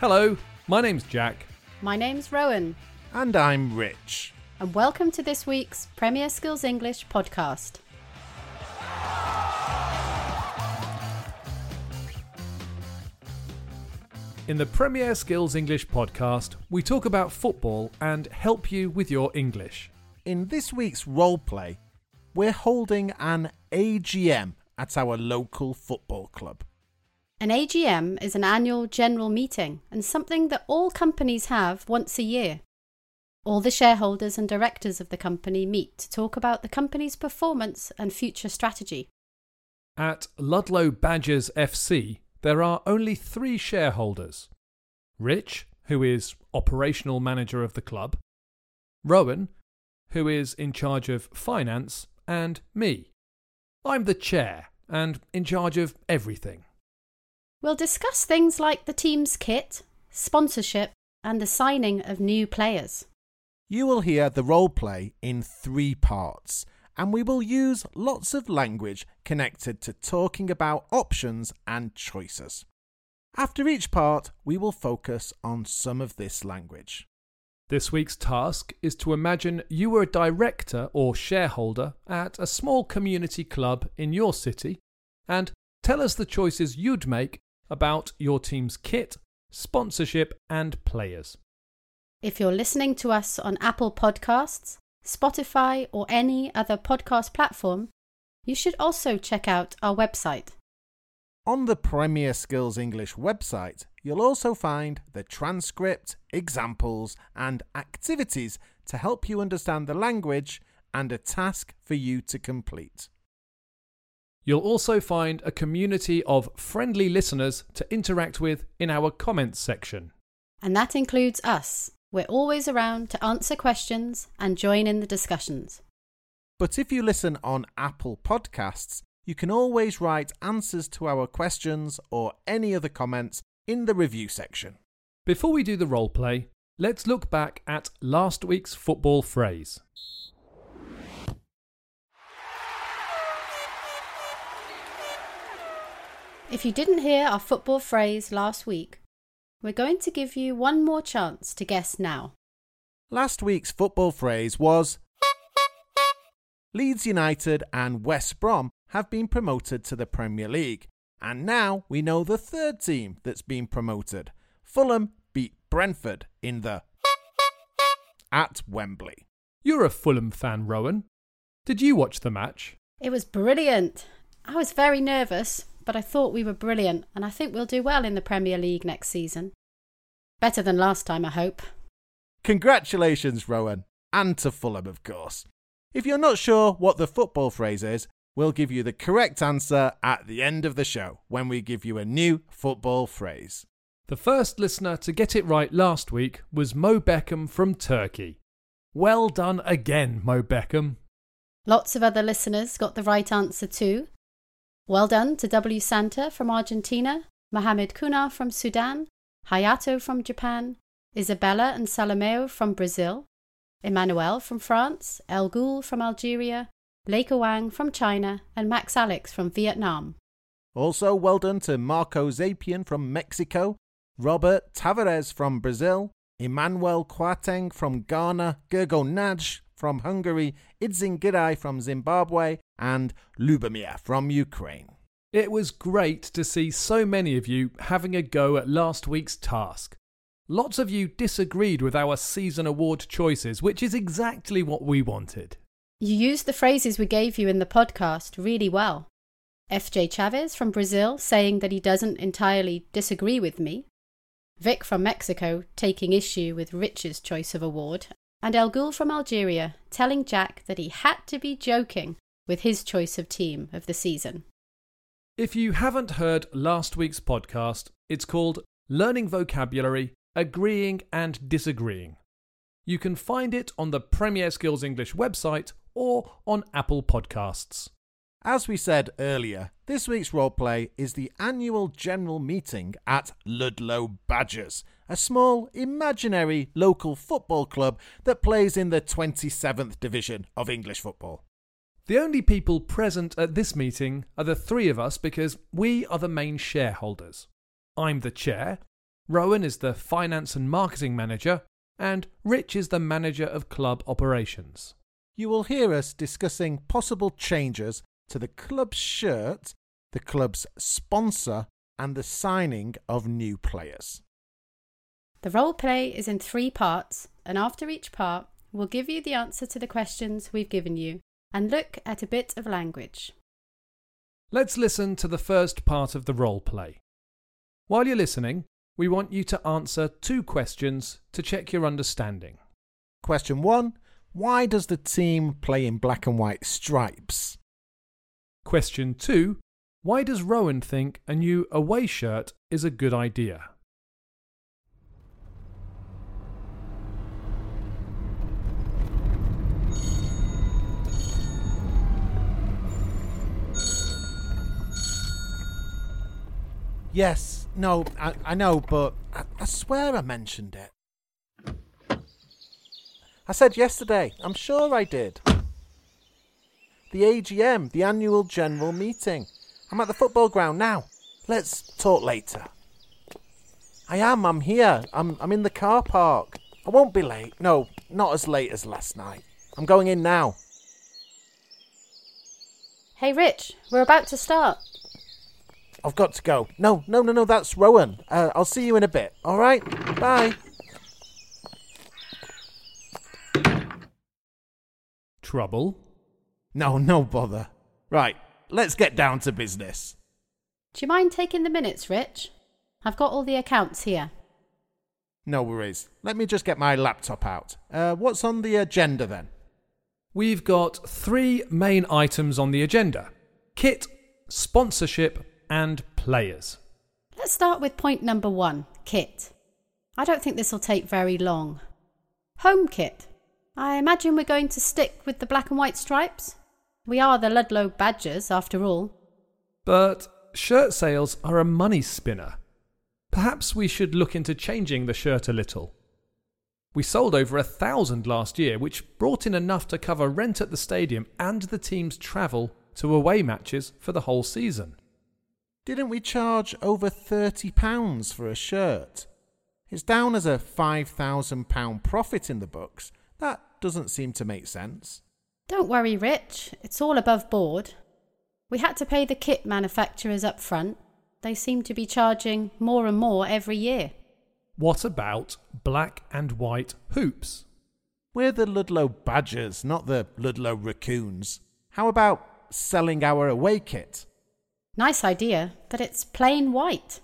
Hello, my name's Jack. My name's Rowan, And I'm Rich. and welcome to this week's Premier Skills English podcast. In the Premier Skills English podcast, we talk about football and help you with your English. In this week's role play, we're holding an AGM at our local football club. An AGM is an annual general meeting and something that all companies have once a year. All the shareholders and directors of the company meet to talk about the company's performance and future strategy. At Ludlow Badgers FC, there are only three shareholders Rich, who is operational manager of the club, Rowan, who is in charge of finance, and me. I'm the chair and in charge of everything. We'll discuss things like the team's kit, sponsorship, and the signing of new players. You will hear the role play in three parts, and we will use lots of language connected to talking about options and choices. After each part, we will focus on some of this language. This week's task is to imagine you were a director or shareholder at a small community club in your city and tell us the choices you'd make about your team's kit, sponsorship, and players. If you're listening to us on Apple Podcasts, Spotify, or any other podcast platform, you should also check out our website. On the Premier Skills English website, you'll also find the transcript, examples, and activities to help you understand the language and a task for you to complete. You'll also find a community of friendly listeners to interact with in our comments section. And that includes us. We're always around to answer questions and join in the discussions. But if you listen on Apple Podcasts, you can always write answers to our questions or any other comments in the review section. Before we do the role play, let's look back at last week's football phrase. If you didn't hear our football phrase last week, we're going to give you one more chance to guess now. Last week's football phrase was Leeds United and West Brom have been promoted to the Premier League, and now we know the third team that's been promoted. Fulham beat Brentford in the at Wembley. You're a Fulham fan, Rowan. Did you watch the match? It was brilliant. I was very nervous, but I thought we were brilliant, and I think we'll do well in the Premier League next season. Better than last time, I hope. Congratulations, Rowan, and to Fulham, of course. If you're not sure what the football phrase is, we'll give you the correct answer at the end of the show when we give you a new football phrase. The first listener to get it right last week was Mo Beckham from Turkey. Well done again, Mo Beckham. Lots of other listeners got the right answer too. Well done to W. Santa from Argentina, Mohamed Kunar from Sudan, Hayato from Japan, Isabella and Salomeo from Brazil, Emmanuel from France, El Ghul from Algeria, Leica Wang from China, and Max Alex from Vietnam. Also, well done to Marco Zapian from Mexico, Robert Tavares from Brazil, Emmanuel Kwateng from Ghana, Gergo Nagy from Hungary, Idzin Girai from Zimbabwe, and Lubomir from Ukraine. It was great to see so many of you having a go at last week's task. Lots of you disagreed with our season award choices, which is exactly what we wanted. You used the phrases we gave you in the podcast really well. FJ Chavez from Brazil saying that he doesn't entirely disagree with me. Vic from Mexico taking issue with Rich's choice of award. And El Ghul from Algeria telling Jack that he had to be joking with his choice of team of the season. If you haven't heard last week's podcast, it's called Learning Vocabulary, Agreeing and Disagreeing. You can find it on the Premier Skills English website or on Apple Podcasts. As we said earlier, this week's roleplay is the annual general meeting at Ludlow Badgers, a small, imaginary local football club that plays in the 27th Division of English football. The only people present at this meeting are the three of us because we are the main shareholders. I'm the chair, Rowan is the finance and marketing manager, and Rich is the manager of club operations. You will hear us discussing possible changes to the club's shirt, the club's sponsor, and the signing of new players. The role play is in three parts, and after each part, we'll give you the answer to the questions we've given you and look at a bit of language. Let's listen to the first part of the role play. While you're listening, we want you to answer two questions to check your understanding. Question one Why does the team play in black and white stripes? Question 2 Why does Rowan think a new away shirt is a good idea? Yes, no, I, I know, but I, I swear I mentioned it. I said yesterday, I'm sure I did. The AGM, the annual general meeting. I'm at the football ground now. Let's talk later. I am, I'm here. I'm, I'm in the car park. I won't be late. No, not as late as last night. I'm going in now. Hey, Rich, we're about to start. I've got to go. No, no, no, no, that's Rowan. Uh, I'll see you in a bit, alright? Bye. Trouble? No, no bother. Right, let's get down to business. Do you mind taking the minutes, Rich? I've got all the accounts here. No worries. Let me just get my laptop out. Uh, what's on the agenda then? We've got three main items on the agenda kit, sponsorship, and players. Let's start with point number one kit. I don't think this will take very long. Home kit. I imagine we're going to stick with the black and white stripes. We are the Ludlow Badgers, after all. But shirt sales are a money spinner. Perhaps we should look into changing the shirt a little. We sold over a thousand last year, which brought in enough to cover rent at the stadium and the team's travel to away matches for the whole season. Didn't we charge over £30 for a shirt? It's down as a £5,000 profit in the books. That doesn't seem to make sense. Don't worry, Rich. It's all above board. We had to pay the kit manufacturers up front. They seem to be charging more and more every year. What about black and white hoops? We're the Ludlow Badgers, not the Ludlow Raccoons. How about selling our away kit? Nice idea, but it's plain white.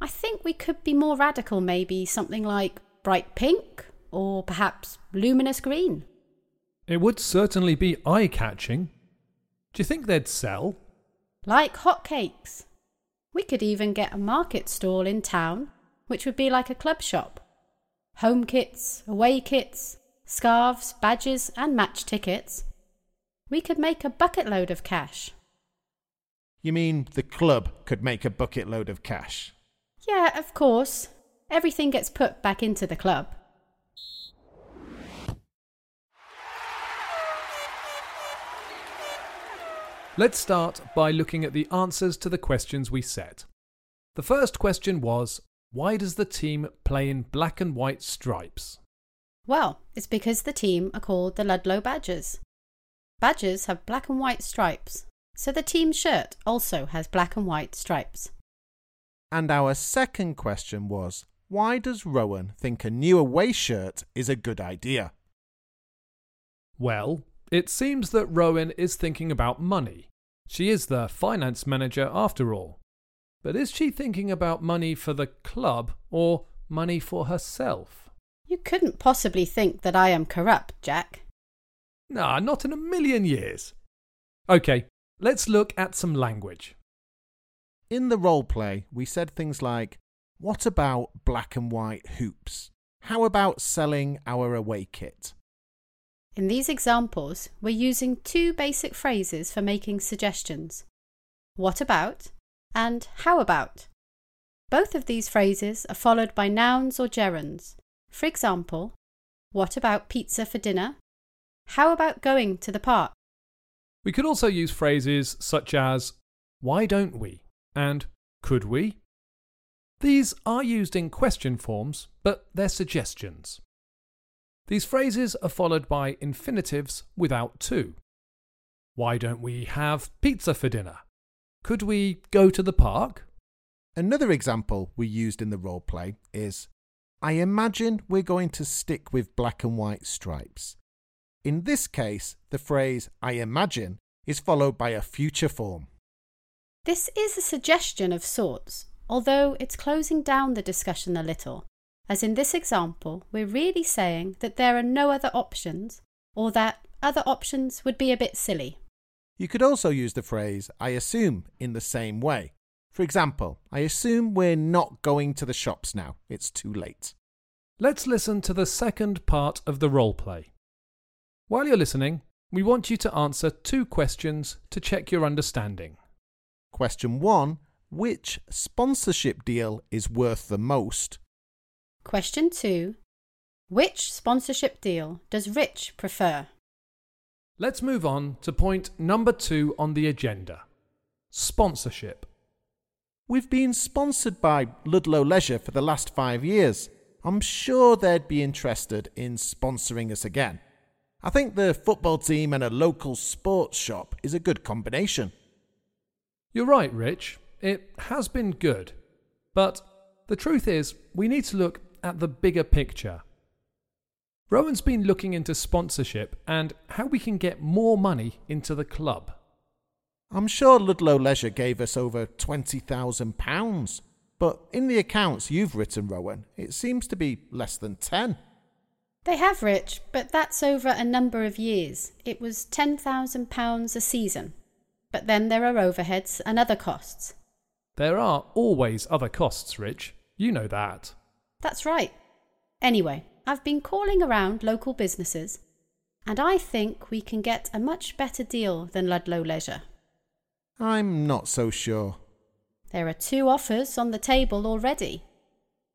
I think we could be more radical, maybe something like bright pink or perhaps luminous green. It would certainly be eye catching. Do you think they'd sell? Like hotcakes. We could even get a market stall in town, which would be like a club shop. Home kits, away kits, scarves, badges, and match tickets. We could make a bucket load of cash. You mean the club could make a bucket load of cash? Yeah, of course. Everything gets put back into the club. Let's start by looking at the answers to the questions we set. The first question was Why does the team play in black and white stripes? Well, it's because the team are called the Ludlow Badgers. Badgers have black and white stripes, so the team shirt also has black and white stripes. And our second question was Why does Rowan think a new away shirt is a good idea? Well, it seems that Rowan is thinking about money. She is the finance manager after all. But is she thinking about money for the club or money for herself? You couldn't possibly think that I am corrupt, Jack. Nah, not in a million years. OK, let's look at some language. In the role play, we said things like, What about black and white hoops? How about selling our away kit? In these examples, we're using two basic phrases for making suggestions what about and how about. Both of these phrases are followed by nouns or gerunds. For example, what about pizza for dinner? How about going to the park? We could also use phrases such as, Why don't we? and Could we? These are used in question forms, but they're suggestions. These phrases are followed by infinitives without to. Why don't we have pizza for dinner? Could we go to the park? Another example we used in the role play is I imagine we're going to stick with black and white stripes. In this case, the phrase I imagine is followed by a future form. This is a suggestion of sorts, although it's closing down the discussion a little, as in this example, we're really saying that there are no other options, or that other options would be a bit silly. You could also use the phrase I assume in the same way. For example, I assume we're not going to the shops now. It's too late. Let's listen to the second part of the role play. While you're listening, we want you to answer two questions to check your understanding. Question 1 Which sponsorship deal is worth the most? Question 2. Which sponsorship deal does Rich prefer? Let's move on to point number two on the agenda sponsorship. We've been sponsored by Ludlow Leisure for the last five years. I'm sure they'd be interested in sponsoring us again. I think the football team and a local sports shop is a good combination. You're right, Rich. It has been good. But the truth is, we need to look at the bigger picture. Rowan's been looking into sponsorship and how we can get more money into the club. I'm sure Ludlow Leisure gave us over £20,000, but in the accounts you've written, Rowan, it seems to be less than 10. They have, Rich, but that's over a number of years. It was £10,000 a season. But then there are overheads and other costs. There are always other costs, Rich. You know that. That's right. Anyway, I've been calling around local businesses, and I think we can get a much better deal than Ludlow Leisure. I'm not so sure. There are two offers on the table already,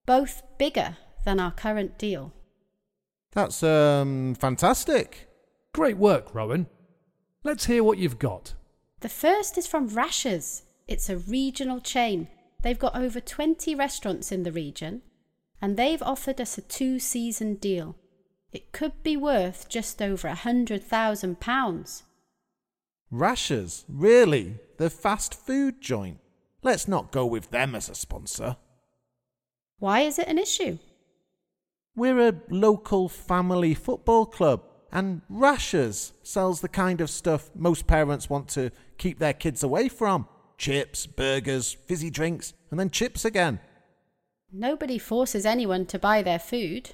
both bigger than our current deal. That's um fantastic. Great work, Rowan. Let's hear what you've got. The first is from Rashers. It's a regional chain. They've got over 20 restaurants in the region, and they've offered us a two season deal. It could be worth just over a hundred thousand pounds. Rashers, really? The fast food joint? Let's not go with them as a sponsor. Why is it an issue? We're a local family football club, and Rashers sells the kind of stuff most parents want to keep their kids away from chips, burgers, fizzy drinks, and then chips again. Nobody forces anyone to buy their food.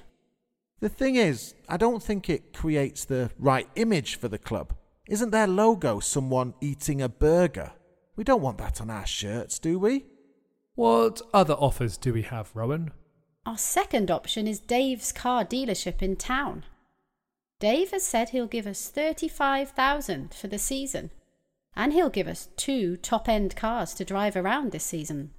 The thing is, I don't think it creates the right image for the club. Isn't their logo someone eating a burger? We don't want that on our shirts, do we? What other offers do we have, Rowan? Our second option is Dave's car dealership in town. Dave has said he'll give us 35,000 for the season and he'll give us two top-end cars to drive around this season.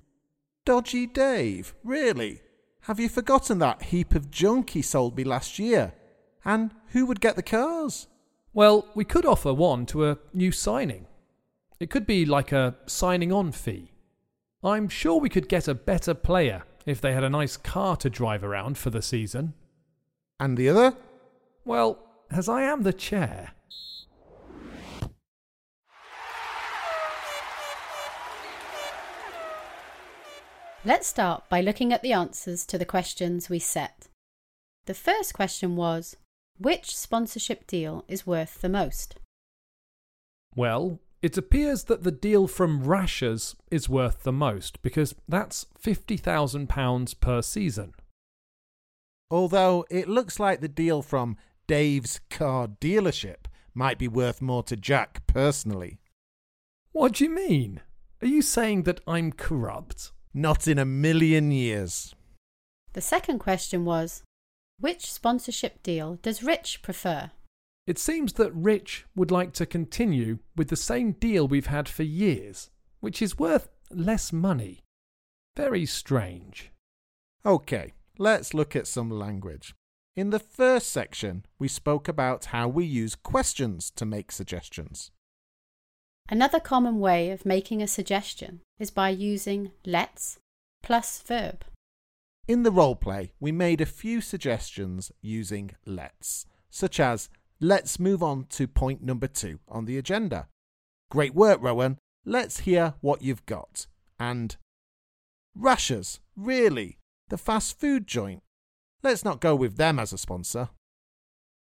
Dodgy Dave, really? Have you forgotten that heap of junk he sold me last year? And who would get the cars? Well, we could offer one to a new signing. It could be like a signing on fee. I'm sure we could get a better player if they had a nice car to drive around for the season. And the other? Well, as I am the chair. Let's start by looking at the answers to the questions we set. The first question was Which sponsorship deal is worth the most? Well, it appears that the deal from Rashers is worth the most because that's £50,000 per season. Although it looks like the deal from Dave's car dealership might be worth more to Jack personally. What do you mean? Are you saying that I'm corrupt? Not in a million years. The second question was Which sponsorship deal does Rich prefer? It seems that Rich would like to continue with the same deal we've had for years, which is worth less money. Very strange. Okay, let's look at some language. In the first section, we spoke about how we use questions to make suggestions. Another common way of making a suggestion is by using let's plus verb. In the role play, we made a few suggestions using let's, such as let's move on to point number two on the agenda. Great work, Rowan. Let's hear what you've got. And Rashers, really? The fast food joint? Let's not go with them as a sponsor.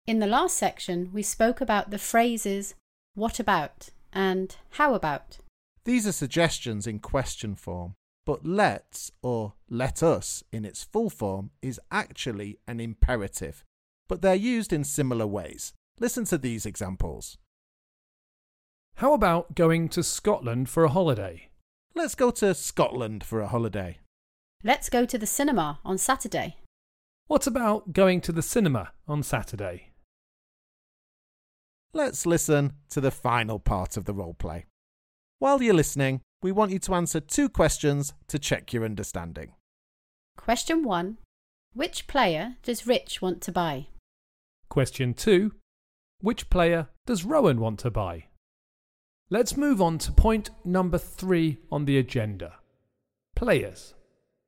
In the last section, we spoke about the phrases what about and how about. These are suggestions in question form, but let's or let us in its full form is actually an imperative, but they're used in similar ways. Listen to these examples. How about going to Scotland for a holiday? Let's go to Scotland for a holiday. Let's go to the cinema on Saturday. What about going to the cinema on Saturday? Let's listen to the final part of the role play. While you're listening, we want you to answer two questions to check your understanding. Question 1. Which player does Rich want to buy? Question 2. Which player does Rowan want to buy? Let's move on to point number 3 on the agenda. Players.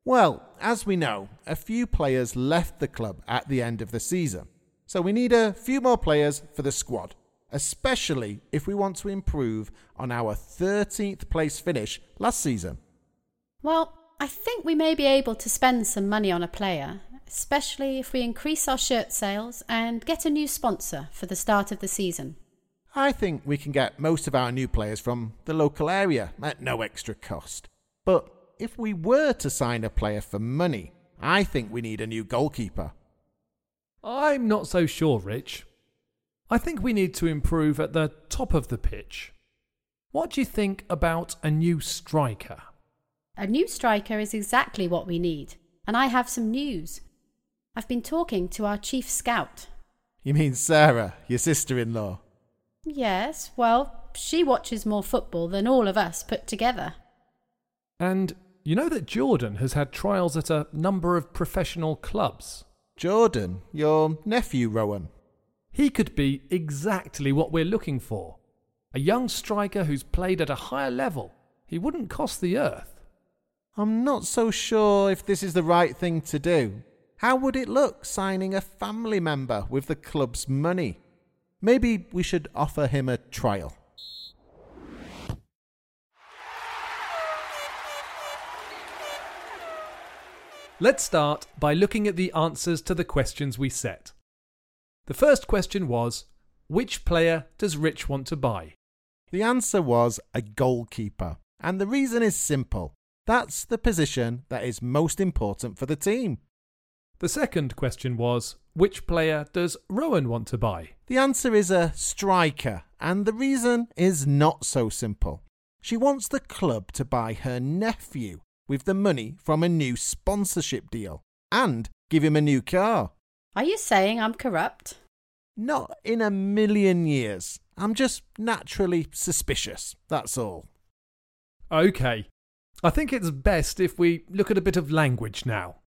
Well, as we know, a few players left the club at the end of the season, so we need a few more players for the squad especially if we want to improve on our 13th place finish last season? Well, I think we may be able to spend some money on a player, especially if we increase our shirt sales and get a new sponsor for the start of the season. I think we can get most of our new players from the local area at no extra cost. But if we were to sign a player for money, I think we need a new goalkeeper. I'm not so sure, Rich. I think we need to improve at the top of the pitch. What do you think about a new striker? A new striker is exactly what we need, and I have some news. I've been talking to our chief scout. You mean Sarah, your sister in law? Yes, well, she watches more football than all of us put together. And you know that Jordan has had trials at a number of professional clubs. Jordan, your nephew, Rowan. He could be exactly what we're looking for. A young striker who's played at a higher level. He wouldn't cost the earth. I'm not so sure if this is the right thing to do. How would it look signing a family member with the club's money? Maybe we should offer him a trial. Let's start by looking at the answers to the questions we set. The first question was Which player does Rich want to buy? The answer was a goalkeeper. And the reason is simple that's the position that is most important for the team. The second question was Which player does Rowan want to buy? The answer is a striker, and the reason is not so simple. She wants the club to buy her nephew with the money from a new sponsorship deal and give him a new car. Are you saying I'm corrupt? Not in a million years. I'm just naturally suspicious, that's all. OK. I think it's best if we look at a bit of language now.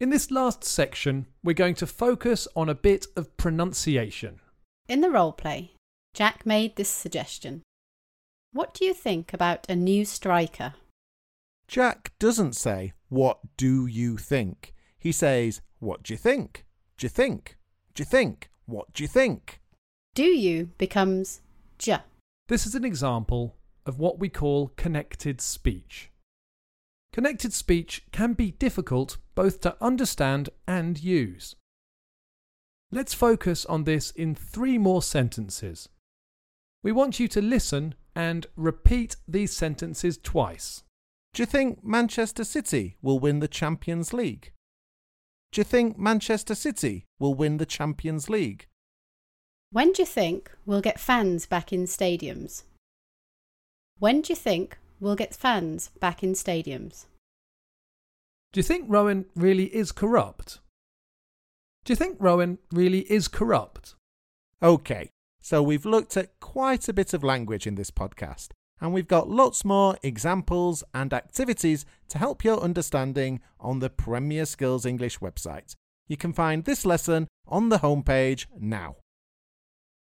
In this last section, we're going to focus on a bit of pronunciation. In the role play, Jack made this suggestion. What do you think about a new striker? Jack doesn't say, What do you think? He says, What do you think? Do you think? Do you think? What do you think? Do you becomes ja. This is an example of what we call connected speech. Connected speech can be difficult both to understand and use. Let's focus on this in three more sentences. We want you to listen and repeat these sentences twice. Do you think Manchester City will win the Champions League? Do you think Manchester City will win the Champions League? When do you think we'll get fans back in stadiums? When do you think we'll get fans back in stadiums? Do you think Rowan really is corrupt? Do you think Rowan really is corrupt? Okay, so we've looked at quite a bit of language in this podcast and we've got lots more examples and activities to help your understanding on the Premier Skills English website. You can find this lesson on the homepage now.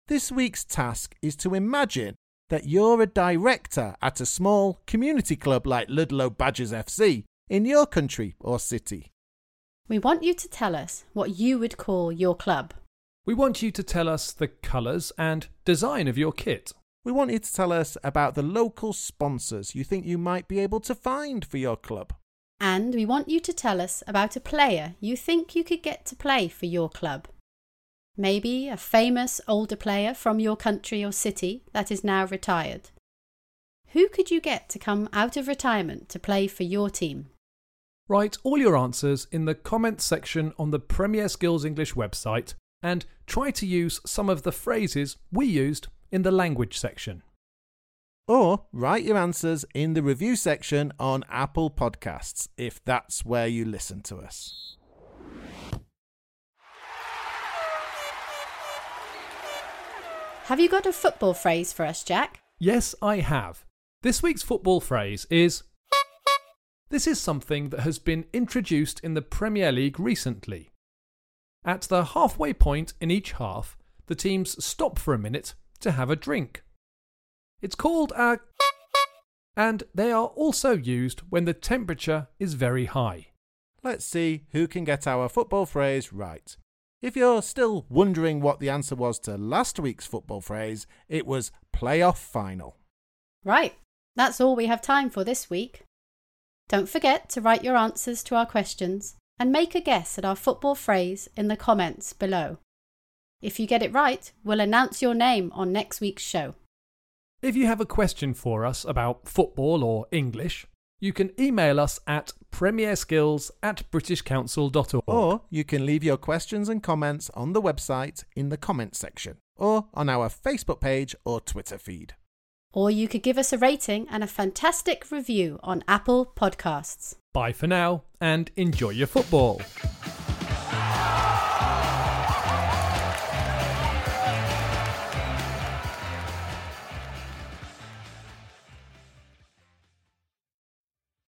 This week's task is to imagine that you're a director at a small community club like Ludlow Badgers FC in your country or city. We want you to tell us what you would call your club. We want you to tell us the colours and design of your kit. We want you to tell us about the local sponsors you think you might be able to find for your club. And we want you to tell us about a player you think you could get to play for your club. Maybe a famous older player from your country or city that is now retired. Who could you get to come out of retirement to play for your team? Write all your answers in the comments section on the Premier Skills English website and try to use some of the phrases we used in the language section. Or write your answers in the review section on Apple Podcasts if that's where you listen to us. Have you got a football phrase for us, Jack? Yes, I have. This week's football phrase is This is something that has been introduced in the Premier League recently. At the halfway point in each half, the teams stop for a minute to have a drink. It's called a and they are also used when the temperature is very high. Let's see who can get our football phrase right. If you're still wondering what the answer was to last week's football phrase, it was playoff final. Right, that's all we have time for this week. Don't forget to write your answers to our questions and make a guess at our football phrase in the comments below. If you get it right, we'll announce your name on next week's show. If you have a question for us about football or English, you can email us at premierskills at britishcouncil.org. Or you can leave your questions and comments on the website in the comments section or on our Facebook page or Twitter feed. Or you could give us a rating and a fantastic review on Apple Podcasts. Bye for now and enjoy your football.